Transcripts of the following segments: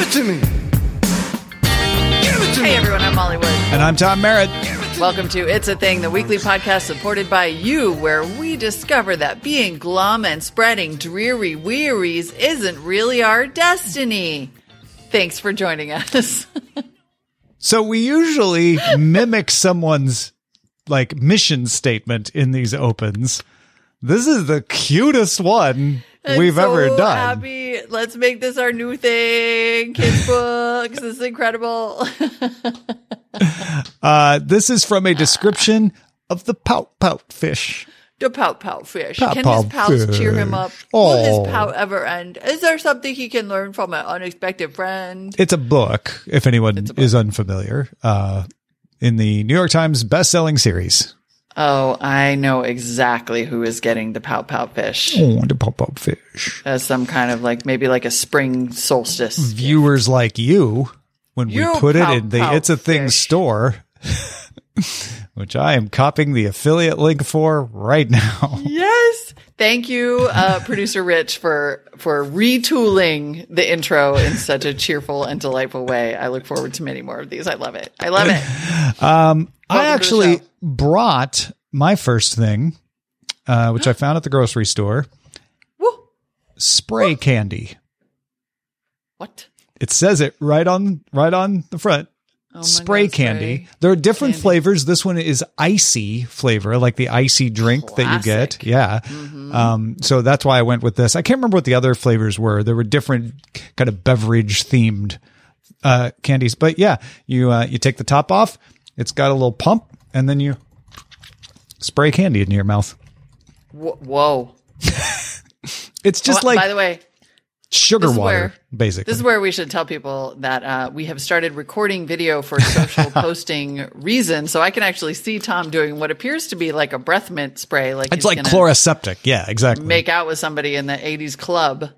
Give it to me. Give it to Hey me. everyone, I'm Molly Wood. And I'm Tom Merritt. Welcome to It's a Thing, the weekly podcast supported by you, where we discover that being glum and spreading dreary wearies isn't really our destiny. Thanks for joining us. So we usually mimic someone's like mission statement in these opens. This is the cutest one we've I'm ever so done. Happy. Let's make this our new thing. Kids books. this is incredible. Uh, this is from a description of the pout pout fish. the pout pout fish. Pout can pout his pals cheer him up? fish. Will Oh. his pout ever end? Is there something he can learn from an unexpected friend? It's a book, if anyone is unfamiliar, uh, in the New York Times best-selling series. Oh, I know exactly who is getting the pout pout fish Oh, the pout pout fish. as some kind of like maybe like a spring solstice. Viewers like you, when we You put it in the It's a Thing fish. store, which I am copying the affiliate link for right now. Yes. Thank you, uh, producer Rich, for for retooling the intro in such a cheerful and delightful way. I look forward to many more of these. I love it. I love it. Um, Welcome to actually brought my first thing, uh, which I found at the grocery store Woo. spray candy. What? It says it right on right on the front. Oh spray God, candy. spray. There are different candy. flavors. This one is icy flavor, like the icy drink that you get. Yeah. Mm-hmm. Um, so that's why I went with this. I can't remember what the other flavors were. There were different kind of beverage themed uh, candies, but yeah, you uh, you take the top off. It's got a little pump, and then you spray candy into your mouth. Whoa. It's just Oh, like by the way, sugar this water, where- basically. This is where we should tell people that uh, we have started recording video for social posting reasons, so I can actually see Tom doing what appears to be like a breath mint spray, like it's like Chloraseptic. Yeah, exactly. make out with somebody in the '80s club,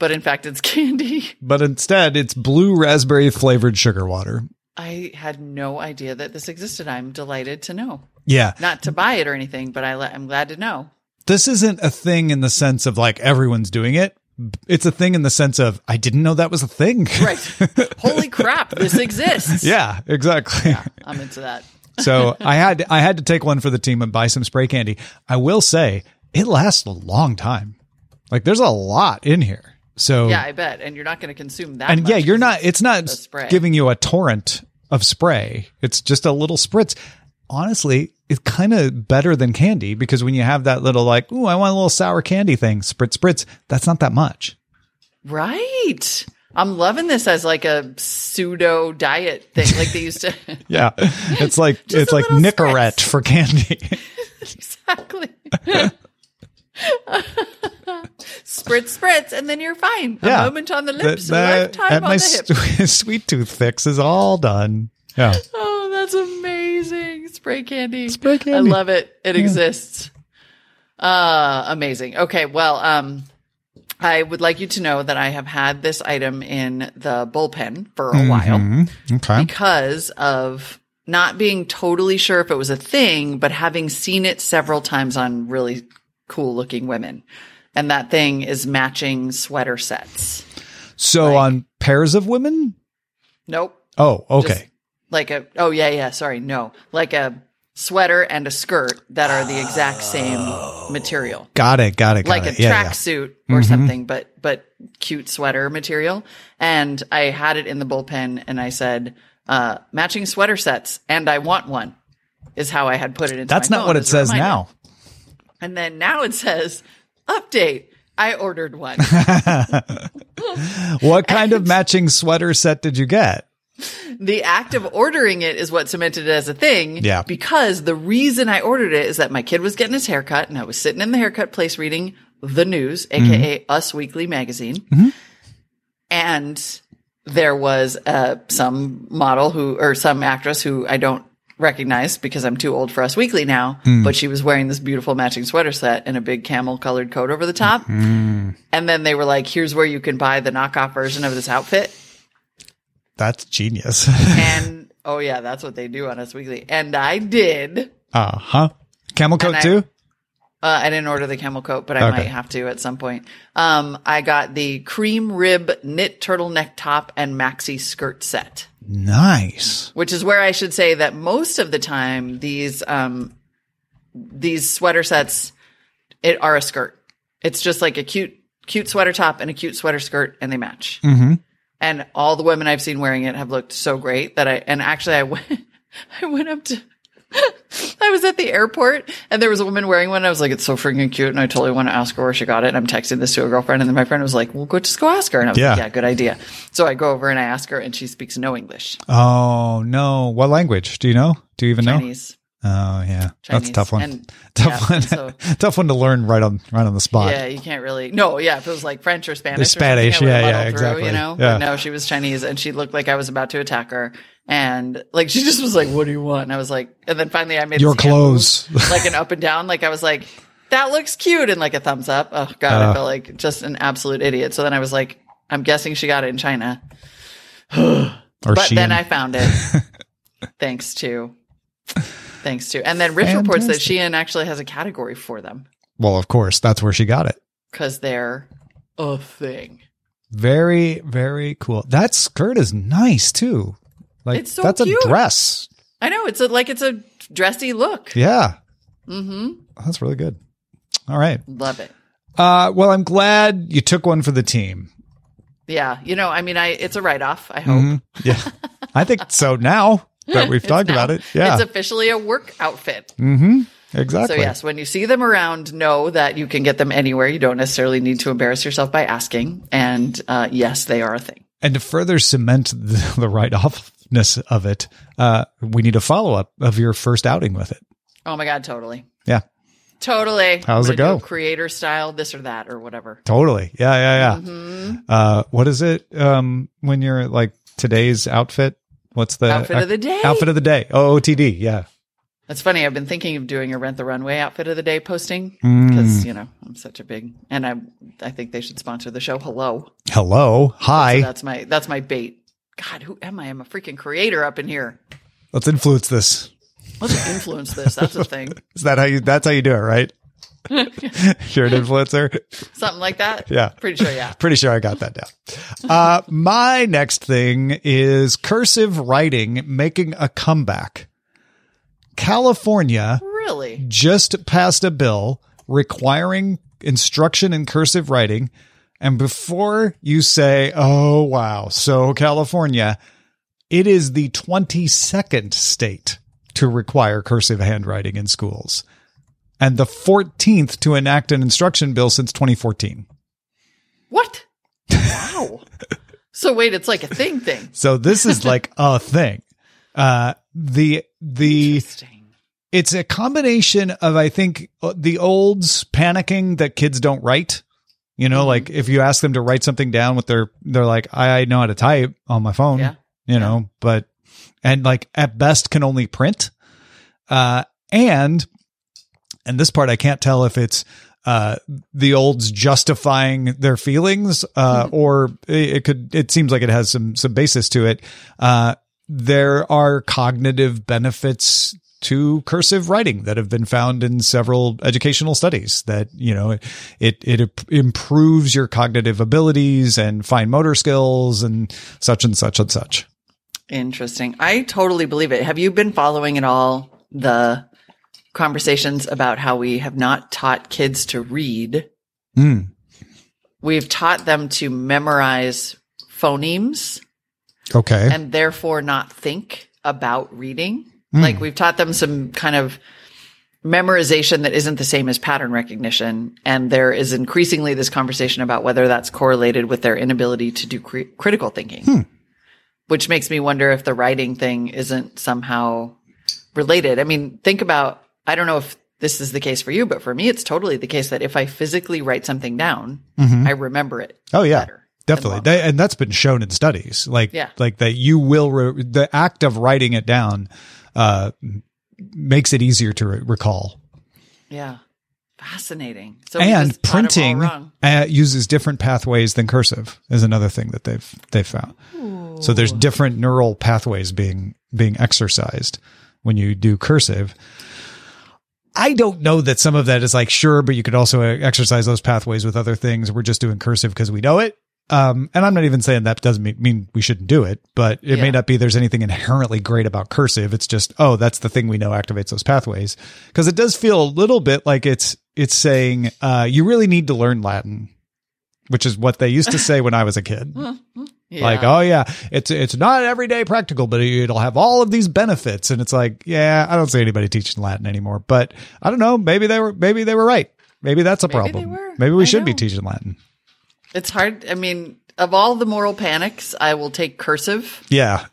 but in fact it's candy. but instead, it's blue raspberry flavored sugar water. I had no idea that this existed. I'm delighted to know. Yeah. Not to buy it or anything, but I le- I'm glad to know. this isn't a thing in the sense of like everyone's doing it. It's a thing in the sense of I didn't know that was a thing. Right? Holy crap, this exists. yeah, exactly. I'm into that. so I had I had to take one for the team and buy some spray candy. I will say it lasts a long time. Like there's a lot in here. So Yeah, I bet. And you're not going to consume that. and yeah, you're not. It's not spray. giving you a torrent of spray. It's just a little spritz. Honestly, it's kind of better than candy because when you have that little like, ooh, I want a little sour candy thing, spritz, spritz. That's not that much. Right. I'm loving this as like a pseudo diet thing, like they used to. Yeah, it's like it's like Nicorette for candy. exactly. Spritz, spritz, and then you're fine. A yeah, moment on the lips, that- a lifetime on the hip. sweet tooth fix is all done. Yeah, Oh, that's amazing. Spray candy. Spray candy. I love it. It exists. Uh, amazing. Okay. Well, um, I would like you to know that I have had this item in the bullpen for a while. Mm-hmm. okay. because of not being totally sure if it was a thing, but having seen it several times on really cool looking women. And that thing is matching sweater sets. So on pairs of women. Nope. Oh, okay. Just like a, oh, yeah, yeah. Sorry. No. Like a sweater and a skirt that are the exact same material. got it. Got it. Got like it. a Yeah, yeah. tracksuit or something, but but cute sweater material. And I had it in the bullpen, and I said, uh, "Matching sweater sets," and I want one. Is how I had put it into. That's not what it says now. And then now it says, "Update." I ordered one. What kind of matching sweater set did you get? the act of ordering it is what cemented it as a thing. Yeah. Because the reason I ordered it is that my kid was getting his haircut and I was sitting in the haircut place reading the news, aka Us Weekly magazine. And there was uh, some model who, or some actress who I don't recognize because I'm too old for Us Weekly now, but she was wearing this beautiful matching sweater set and a big camel colored coat over the top. And then they were like, here's where you can buy the knockoff version of this outfit. That's genius. And oh yeah, that's what they do on Us Weekly. And I did. uh huh. Camel coat I- too. Uh, I didn't order the camel coat, but I Okay. might have to at some point. Um, I got the cream rib knit turtleneck top and maxi skirt set, Nice. which is where I should say that most of the time these um, these sweater sets it are a skirt. It's just like a cute cute sweater top and a cute sweater skirt, and they match. Mm-hmm. And all the women I've seen wearing it have looked so great that I and actually I went I went up to I was at the airport and there was a woman wearing one. I was like, it's so freaking cute. And I totally want to ask her where she got it. And I'm texting this to a girlfriend. And then my friend was like, well, go just go ask her. And I was Yeah. like, yeah, good idea. So I go over and I ask her and she speaks no English, Oh no. What language? Do you know? Do you even know? Chinese. Oh yeah. That's Chinese. a tough one. And- tough yeah, one. so- tough one to learn right on right on the spot. Yeah, you can't really. No, yeah, if it was like French or Spanish, or Spanish, yeah, yeah, muddled through, exactly. You know, Yeah. but no, she was Chinese, and she looked like I was about to attack her, and like she just was like, "What do you want?" And I was like, and then finally I made Your clothes. move, like an up and down, like I was like, "That looks cute," and like a thumbs up. Oh god, Uh. I felt like just an absolute idiot. So then I was like, "I'm guessing she got it in China," but then I found it, thanks to. Thanks to, and then Rich reports that Fantastic. Shein actually has a category for them well, of course, that's where she got it. because they're a thing. Very, very cool. That skirt is nice too. Like It's so that's cute. a dress. I know it's a, like it's a dressy look. Yeah. Mm-hmm. That's really good. All right. Love it. Uh, well, I'm glad you took one for the team. Yeah, you know, I mean, I it's a write off. I hope Yeah. I think so now that we've talked Now, about it. Yeah. it's officially a work outfit. Mm-hmm. Exactly. So yes, when you see them around, know that you can get them anywhere. You don't necessarily need to embarrass yourself by asking. And uh, yes, they are a thing. And to further cement the, the write offness of it, uh, we need a follow up of your first outing with it. Oh my god, totally, Yeah. totally. How's it go? Creator style, this or that, or whatever. Totally. Yeah. Yeah. Yeah. Mm-hmm. Uh, what is it? Um, when you're like today's outfit? What's the Outfit of the day. Outfit of the day. OOTD. Yeah. That's funny. I've been thinking of doing a rent the runway outfit of the day posting Mm. because you know I'm such a big and I I think they should sponsor the show. Hello. Hello. Hi. That's my that's my bait. God, who am I? I'm a freaking creator up in here. Let's influence this. Let's influence this. That's a thing. Is that how you, that's how you do it, right? You're an influencer. Something like that. Yeah. Pretty sure. Yeah. Pretty sure I got that down. Uh, my next thing is cursive writing making a comeback. California Really? just passed a bill requiring instruction in cursive writing. And before you say, oh, wow, so California, it is the 22nd state to require cursive handwriting in schools and the 14th to enact an instruction bill since 2014. What? Wow. so wait, it's like a thing thing. So this is like a thing. Uh, the, the, it's a combination of I think uh, the olds panicking that kids don't write. You Mm-hmm. know, like if you ask them to write something down with their, they're like, I know how to type on my phone. Yeah. You know, but and like at best can only print. Uh, and and this part I can't tell if it's uh the olds justifying their feelings uh or it, it could it seems like it has some some basis to it uh there are cognitive benefits to cursive writing that have been found in several educational studies that you know it it, it improves your cognitive abilities and fine motor skills and such and such and such Interesting. I totally believe it. Have you been following at all the conversations about how we have not taught kids to read? Hmm. We've taught them to memorize phonemes okay and therefore not think about reading. Hmm. Like we've taught them some kind of memorization that isn't the same as pattern recognition. And there is increasingly this conversation about whether that's correlated with their inability to do cri- critical thinking. Hmm. which makes me wonder if the writing thing isn't somehow related. I mean, think about, I don't know if this is the case for you, but for me, it's totally the case that if I physically write something down, mm-hmm. I remember it. Oh yeah, better definitely. They, and that's been shown in studies. Like, Yeah. like that you will, re- the act of writing it down, uh, makes it easier to re- recall. Yeah. Fascinating. So and just got 'em all printing uh, uses different pathways than cursive is another thing that they've, they've found. So there's different neural pathways being, being exercised when you do cursive. I don't know that some of that is like, sure, but you could also exercise those pathways with other things. We're just doing cursive because we know it. Um, and I'm not even saying that doesn't mean, mean we shouldn't do it, but it may not be there's anything inherently great about cursive. It's just, oh, that's the thing we know activates those pathways. Cause it does feel a little bit like it's, it's saying, uh, you really need to learn Latin, which is what they used to say when I was a kid. Yeah. Like, oh yeah, it's it's not everyday practical, but it'll have all of these benefits. And it's like, yeah, I don't see anybody teaching Latin anymore. But I don't know. Maybe they were maybe they were right. Maybe that's a Maybe problem. Maybe we I should be teaching Latin. It's hard. I mean, of all the moral panics, I will take cursive, Yeah,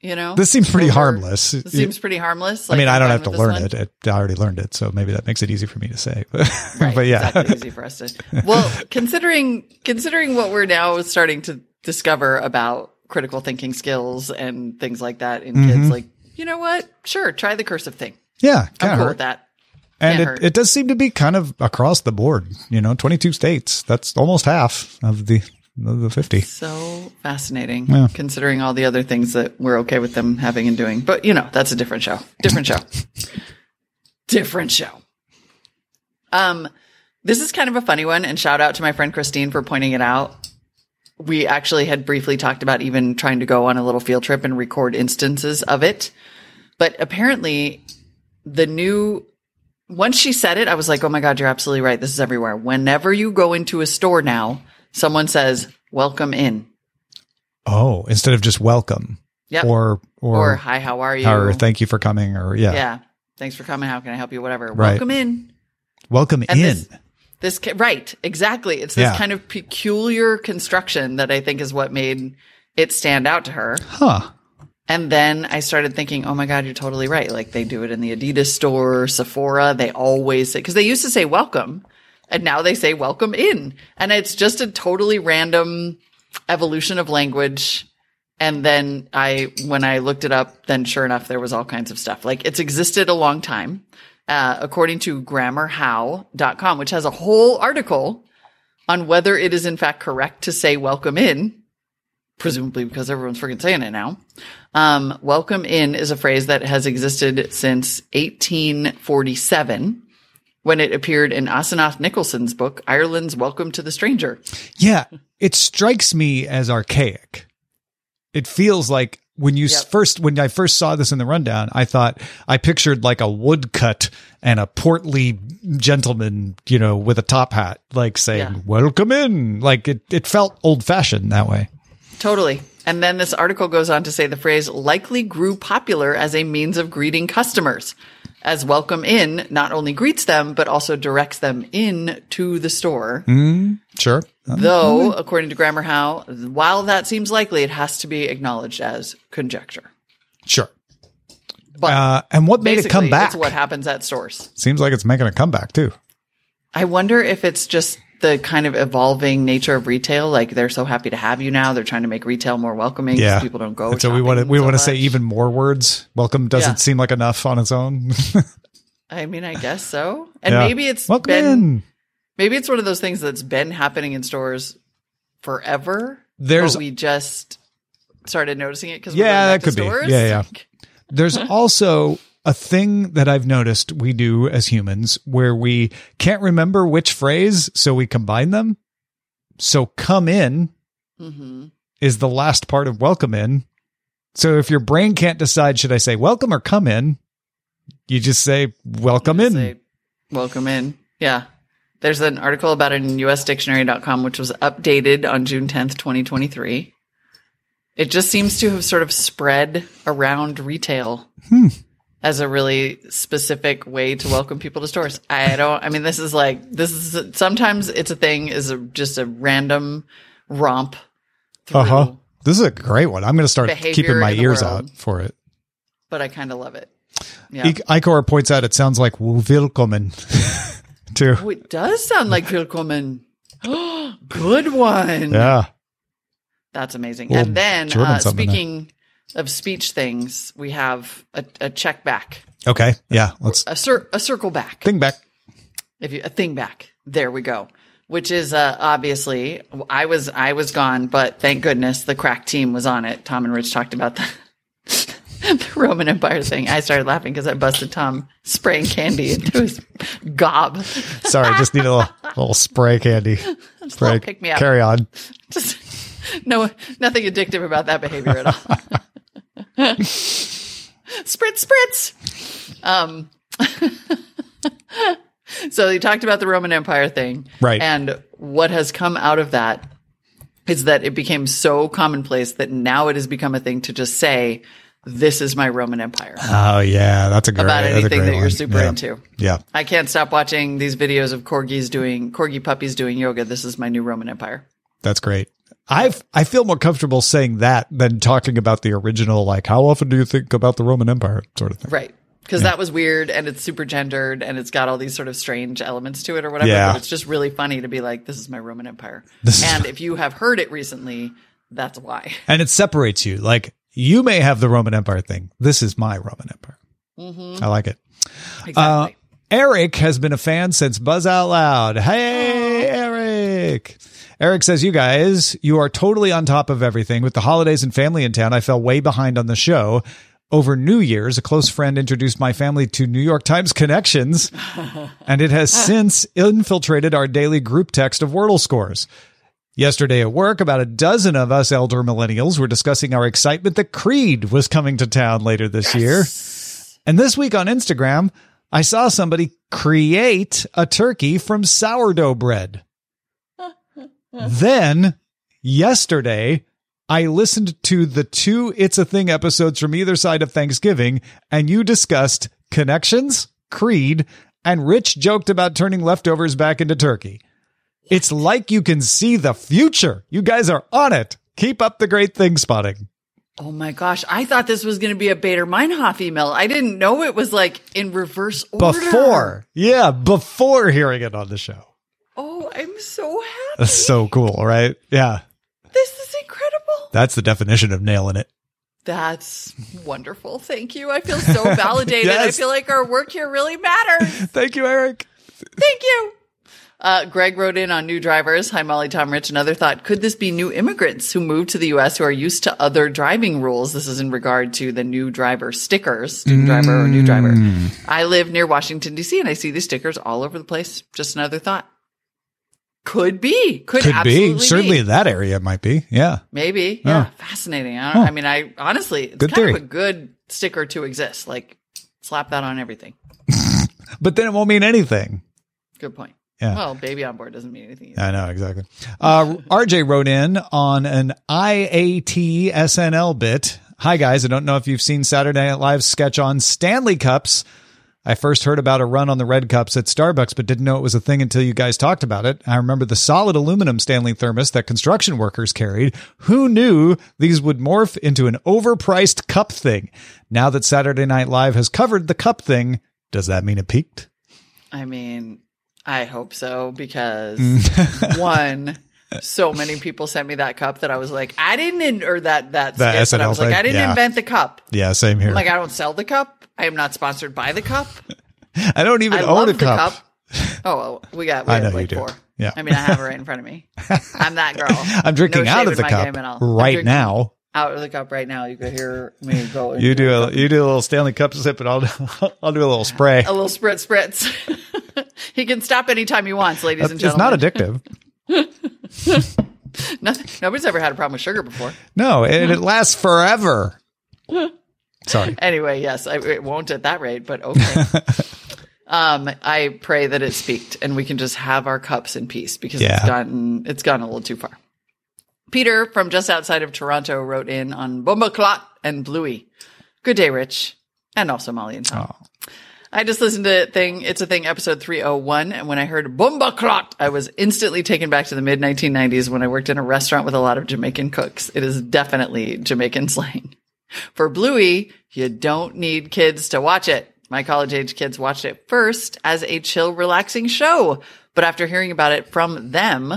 you know? this seems pretty over- harmless. This seems pretty harmless. I mean, I don't have to learn it. it. I already learned it, so maybe that makes it easy for me to say. But, Right, but yeah, exactly. easy for us to. Well, considering considering what we're now starting to discover about critical thinking skills and things like that in Mm-hmm. kids, like you know what? Sure, try the cursive thing. yeah, I'm cool hurt. with that. And it, it does seem to be kind of across the board. You know, 22 states. That's almost half of the of the 50. So fascinating, Yeah. considering all the other things that we're okay with them having and doing. But you know, that's a different show. Different show. different show. Um, this is kind of a funny one, and shout out to my friend Christine for pointing it out. We actually had briefly talked about even trying to go on a little field trip and record instances of it. But apparently, the new once she said it, I was like, oh my God, you're absolutely right. This is everywhere. Whenever you go into a store now, someone says, welcome in. Oh, instead of just welcome Yep. or, or, Or, hi, how are you? or thank you for coming or yeah, yeah. Thanks for coming. How can I help you? Whatever. Right. Welcome in. welcome And in. this, this, right. Exactly. It's this Yeah. kind of peculiar construction that I think is what made it stand out to her. huh. And then I started thinking, oh my God, you're totally right. Like they do it in the Adidas store, Sephora. They always say, because they used to say welcome and now they say welcome in. And it's just a totally random evolution of language. And then I, when I looked it up, then sure enough, there was all kinds of stuff. Like it's existed a long time. Uh, according to grammarhow.com, which has a whole article on whether it is in fact correct to say welcome in presumably because everyone's freaking saying it now. Um, welcome in is a phrase that has existed since 1847 when it appeared in Asenath Nicholson's book, Ireland's Welcome to the Stranger. Yeah. It strikes me as archaic. It feels like when you Yep. first, when I first saw this in the rundown, I thought I pictured like a woodcut and a portly gentleman, you know, with a top hat, like saying, Yeah. welcome in. Like it, it felt old fashioned that way. Totally. And then this article goes on to say the phrase likely grew popular as a means of greeting customers, as welcome in not only greets them, but also directs them in to the store. Sure. Though, according to Grammar How, while that seems likely, it has to be acknowledged as conjecture. Sure. But Uh, and what made it come back? it's what happens at stores. Seems like it's making a comeback too. I wonder if it's just the kind of evolving nature of retail. Like they're so happy to have you now. They're trying to make retail more welcoming. Yeah. People don't go. So we want to, we so want to say even more words. Welcome doesn't Yeah. seem like enough on its own. I mean, I guess so. And Yeah. maybe it's welcome been, in. maybe it's one of those things that's been happening in stores forever. There's- but we just started noticing it because Yeah, that could be. Yeah, yeah. There's also a thing that I've noticed we do as humans where we can't remember which phrase, so we combine them. So come in hmm is the last part of welcome in. So if your brain can't decide, should I say welcome or come in? You just say welcome in. Say, welcome in. Yeah. There's an article about it in usdictionary.com, which was updated on June 10th, 2023. It just seems to have sort of spread around retail Hmm. As a really specific way to welcome people to stores. I don't, I mean, this is like, this is sometimes it's a thing, is a, just a random romp Uh-huh. This is a great one. I'm going to start keeping my ears world. out for it. but I kind of love it. Yeah. Ikor points out it sounds like Willkommen too. Oh, it does sound like Willkommen. Good one. Yeah. That's amazing. Well, and then, uh, speaking of speech things, we have a, a check back, Okay. Yeah. Let's a, cir- a circle back. think back. if you a thing back there we go which is uh, obviously i was i was gone but thank goodness the crack team was on it tom and rich talked about the, the roman empire thing i started laughing because i busted tom spraying candy into his gob Sorry, just need a little, little spray candy. Spray. pick me up. Carry on. just no nothing addictive about that behavior at all spritz spritz um so you talked about the roman empire thing Right. and what has come out of that is that it became so commonplace that now it has become a thing to just say this is my roman empire Oh yeah, that's a great. about anything great that you're super Yeah. into Yeah. i can't stop watching these videos of corgis doing corgi puppies doing yoga this is my new roman empire That's great. I I feel more comfortable saying that than talking about the original. Like, how often do you think about the Roman Empire, sort of thing? Right. Because that was weird and it's super gendered and it's got all these sort of strange elements to it or whatever. Yeah. But it's just really funny to be like, this is my Roman Empire. This is- and if you have heard it recently, that's why. And it separates you. Like, you may have the Roman Empire thing. This is my Roman Empire. Mm-hmm. I like it. Exactly. Eric has been a fan since Buzz Out Loud. Hey, Eric. Eric says, You guys, you are totally on top of everything. With the holidays and family in town, I fell way behind on the show. Over New Year's, a close friend introduced my family to New York Times Connections, and it has since infiltrated our daily group text of Wordle scores. Yesterday at work, about a dozen of us elder millennials were discussing our excitement that Creed was coming to town later this year. And this week on Instagram, I saw somebody create a turkey from sourdough bread. then, yesterday, I listened to the two It's a Thing episodes from either side of Thanksgiving, and you discussed connections, Creed, and Rich joked about turning leftovers back into turkey. It's like you can see the future. You guys are on it. Keep up the great thing spotting. oh my gosh. I thought this was going to be a Baader Meinhof email. I didn't know it was like in reverse order. Before, yeah, before hearing it on the show. Oh, I'm so happy. That's so cool, right? Yeah. This is incredible. That's the definition of nailing it. That's wonderful. Thank you. I feel so validated. I feel like our work here really matters. Thank you, Eric. Thank you. Uh, Greg wrote in on new drivers. Hi, Molly, Tom, Rich. Another thought. Could this be new immigrants who moved to the U.S. who are used to other driving rules? This is in regard to the new driver stickers, student driver or new driver. Mm. I live near Washington, D.C., and I see these stickers all over the place. Just another thought. Could be. Could, Could absolutely be. Certainly that area might be. Yeah. Maybe. Yeah. Oh. Fascinating. I, don't, I mean, I honestly, it's Good kind theory. of a good sticker to exist. Like, slap that on everything. But then it won't mean anything. Good point. Yeah. Well, baby on board doesn't mean anything. Either. I know, exactly. Uh, RJ wrote in on an IAT SNL bit. Hi, guys. I don't know if you've seen Saturday Night Live's sketch on Stanley Cups. I first heard about a run on the red cups at Starbucks, but didn't know it was a thing until you guys talked about it. I remember the solid aluminum Stanley thermos that construction workers carried. Who knew these would morph into an overpriced cup thing? Now that Saturday Night Live has covered the cup thing, does that mean it peaked? I mean, I hope so because one, so many people sent me that cup that I was like, I didn't, in, or that that that I SNL was like. I didn't Yeah. invent the cup. Yeah, same here. I'm like, I don't sell the cup. I am not sponsored by the cup. I don't even I own a cup. cup. Oh, well, we got. We I know you do. four. Yeah. I mean, I have it right in front of me. I'm that girl. I'm drinking No out of the cup game at all. I'm right now. Out of the cup right now. You could hear me go. You do a cup. you do a little Stanley Cup sip, and I'll I'll do a little spray. a little spritz spritz. he can stop anytime he wants, ladies uh, and gentlemen. It's not addictive. Nothing, nobody's ever had a problem with sugar before. No, and it lasts forever. Sorry. Anyway, yes, I, it won't at that rate, but okay. um, I pray that it's peaked and we can just have our cups in peace because it's Yeah. gotten it's gotten a little too far. Peter from just outside of Toronto wrote in on Bomba Clot and Bluey. Good day, Rich, and also Molly and Tom. I just listened to thing. It's a thing episode 301. And when I heard Bomba Clot, I was instantly taken back to the mid 1990s when I worked in a restaurant with a lot of Jamaican cooks. It is definitely Jamaican slang. For Bluey, you don't need kids to watch it. My college age kids watched it first as a chill, relaxing show. But after hearing about it from them,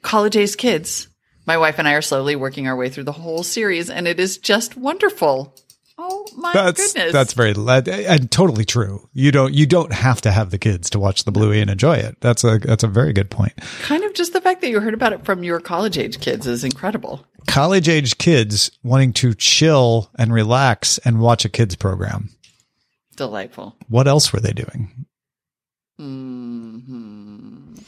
college age kids, my wife and I are slowly working our way through the whole series and it is just wonderful. Oh my That's goodness. that's very and totally true. You don't you don't have to have the kids to watch the Bluey and enjoy it. That's a that's a very good point. kind of just the fact that you heard about it from your college age kids is incredible. College age kids wanting to chill and relax and watch a kids program. Delightful. What else were they doing? hmm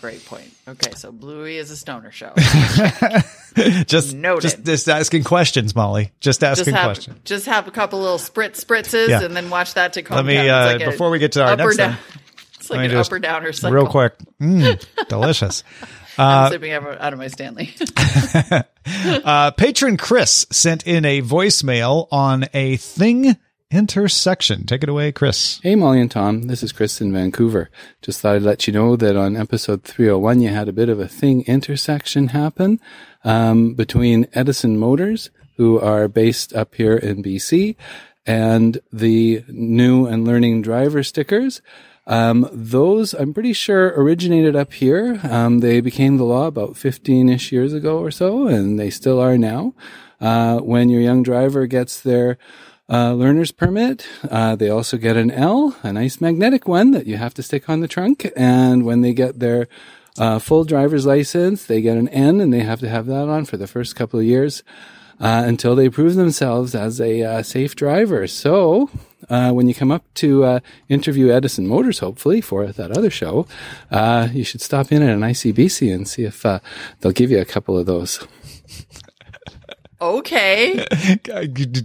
Great point. Okay, so Bluey is a stoner show. just Noted. just just asking questions, Molly. Just just asking have questions. just have a couple little spritz spritzes Yeah. and then watch that to calm Let me, down. Uh, like before we get to our next down. thing, It's like an just- up or downer cycle. Real quick. Mm, delicious. I'm sipping out of- out of my Stanley. Uh, patron Chris sent in a voicemail on a thing intersection. Take it away, Chris. Hey, Molly and Tom. This is Chris in Vancouver. Just thought I'd let you know that on episode 301, you had a bit of a thing intersection happen um, between Edison Motors, who are based up here in BC, and the new and learning driver stickers. Um, those, I'm pretty sure, originated up here. Um, they became the law about 15 ish years ago or so, and they still are now. Uh, when your young driver gets their uh, learner's permit. Uh, they also get an L, a nice magnetic one that you have to stick on the trunk. And when they get their uh, full driver's license, they get an N, and they have to have that on for the first couple of years uh, until they prove themselves as a uh, safe driver. So. Uh, when you come up to uh, interview Edison Motors, hopefully for that other show, uh, you should stop in at an ICBC and see if uh, they'll give you a couple of those. Okay.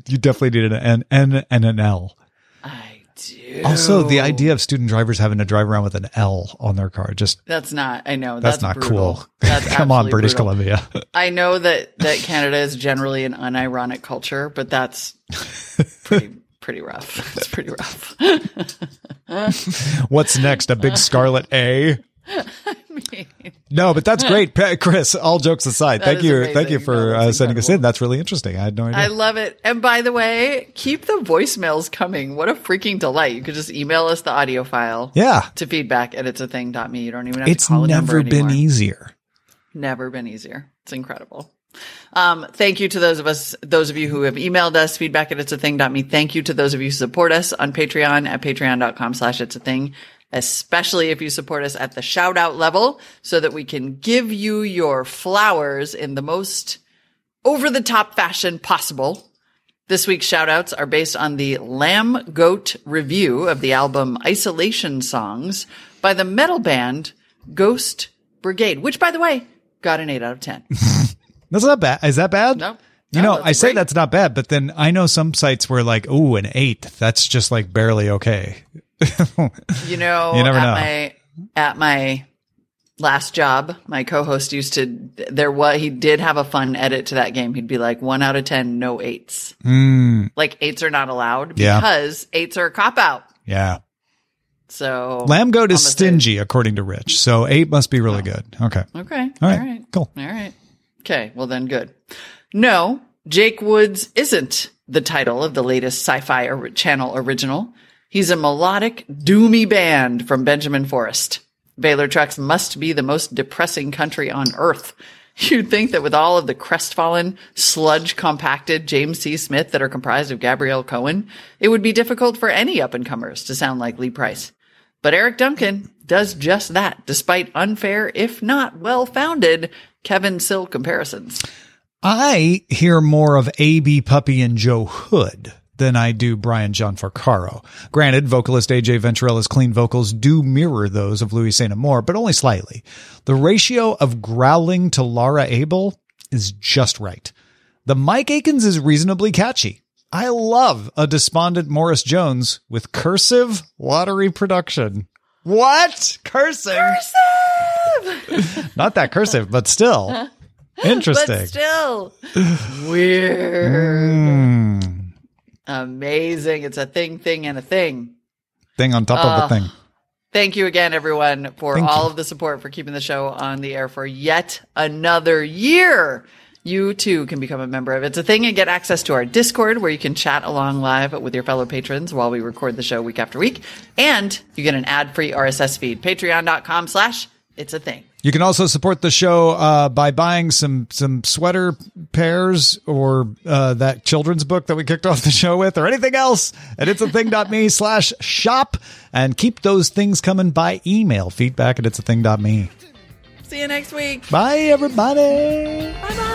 You, definitely need an N, N and an L. I do. Also, the idea of student drivers having to drive around with an L on their car just That's not, I know. that's, That's, not brutal. cool. That's Come on, British brutal. Columbia. I know that, that Canada is generally an unironic culture, but that's pretty, pretty rough. It's pretty rough. What's next? A big scarlet A? No, but that's great, Chris. All jokes aside, thank you, amazing. thank you No, for uh, sending us in. That's really interesting. I had no idea. I love it. And by the way, keep the voicemails coming. What a freaking delight. You could just email us the audio file yeah, to feedback at it's a thing.me. You don't even have it's to call number never been easier. Never been easier. It's incredible. Um, thank you to those of us, those of you who have emailed us feedback at it's a thing.me. Thank you to those of you who support us on Patreon at patreon.com slash it's a thing, especially if you support us at the shout out level so that we can give you your flowers in the most over the top fashion possible. This week's shout outs are based on the Lambgoat review of the album Isolation Songs by the metal band Ghost Brigade, which by the way, got an 8 out of 10. That's not bad. Is that bad? No. You No, know, I say great. that's not bad, but then I know some sites where like, oh, an eight. That's just like barely okay. You know, You never at know. my at my last job, my co-host used to there was he did have a fun edit to that game. He'd be like 1 out of 10 no eights. Hmm. Like eights are not allowed. Yeah. because eights are a cop out. Yeah. So Lambgoat is stingy, according to Rich. So eight must be really oh. good. Okay. Okay. All All right. right. Cool. All right. Okay. Well, then good. No, Jake Woods isn't the title of the latest sci fi or- channel original. He's a melodic, doomy band from Benjamin Forest. Baylor Trucks must be the most depressing country on earth. You'd think that with all of the crestfallen, sludge compacted James C. Smith that are comprised of Gabrielle Cohen, it would be difficult for any up and comers to sound like Lee Price. But Eric Duncan does just that, despite unfair, if not well founded, Kevin Sill comparisons. I hear more of AB Puppy and Joe Hood than I do Brian John Farcaro. Granted, vocalist AJ Venturella's clean vocals do mirror those of Louis St. Amour, but only slightly. The ratio of growling to Laura Abel is just right. The Mike Akins is reasonably catchy. I love a despondent Morris Jones with cursive lottery production. What? Cursive? Not that cursive, but still. Interesting. But still, weird. Hmm. Amazing. It's a thing, thing, and a thing. thing on top of the thing. Thank you again, everyone, for Thank all you. of the support for keeping the show on the air for yet another year. You too can become a member of It's a Thing and get access to our Discord where you can chat along live with your fellow patrons while we record the show week after week. And you get an ad-free RSS feed. Patreon.com slash It's a Thing. You can also support the show uh, by buying some some sweater pairs or uh, that children's book that we kicked off the show with, or anything else at it's a thing.me slash shop. And keep those things coming by email. Feedback at it's a thing.me. See you next week. Bye, everybody. Don't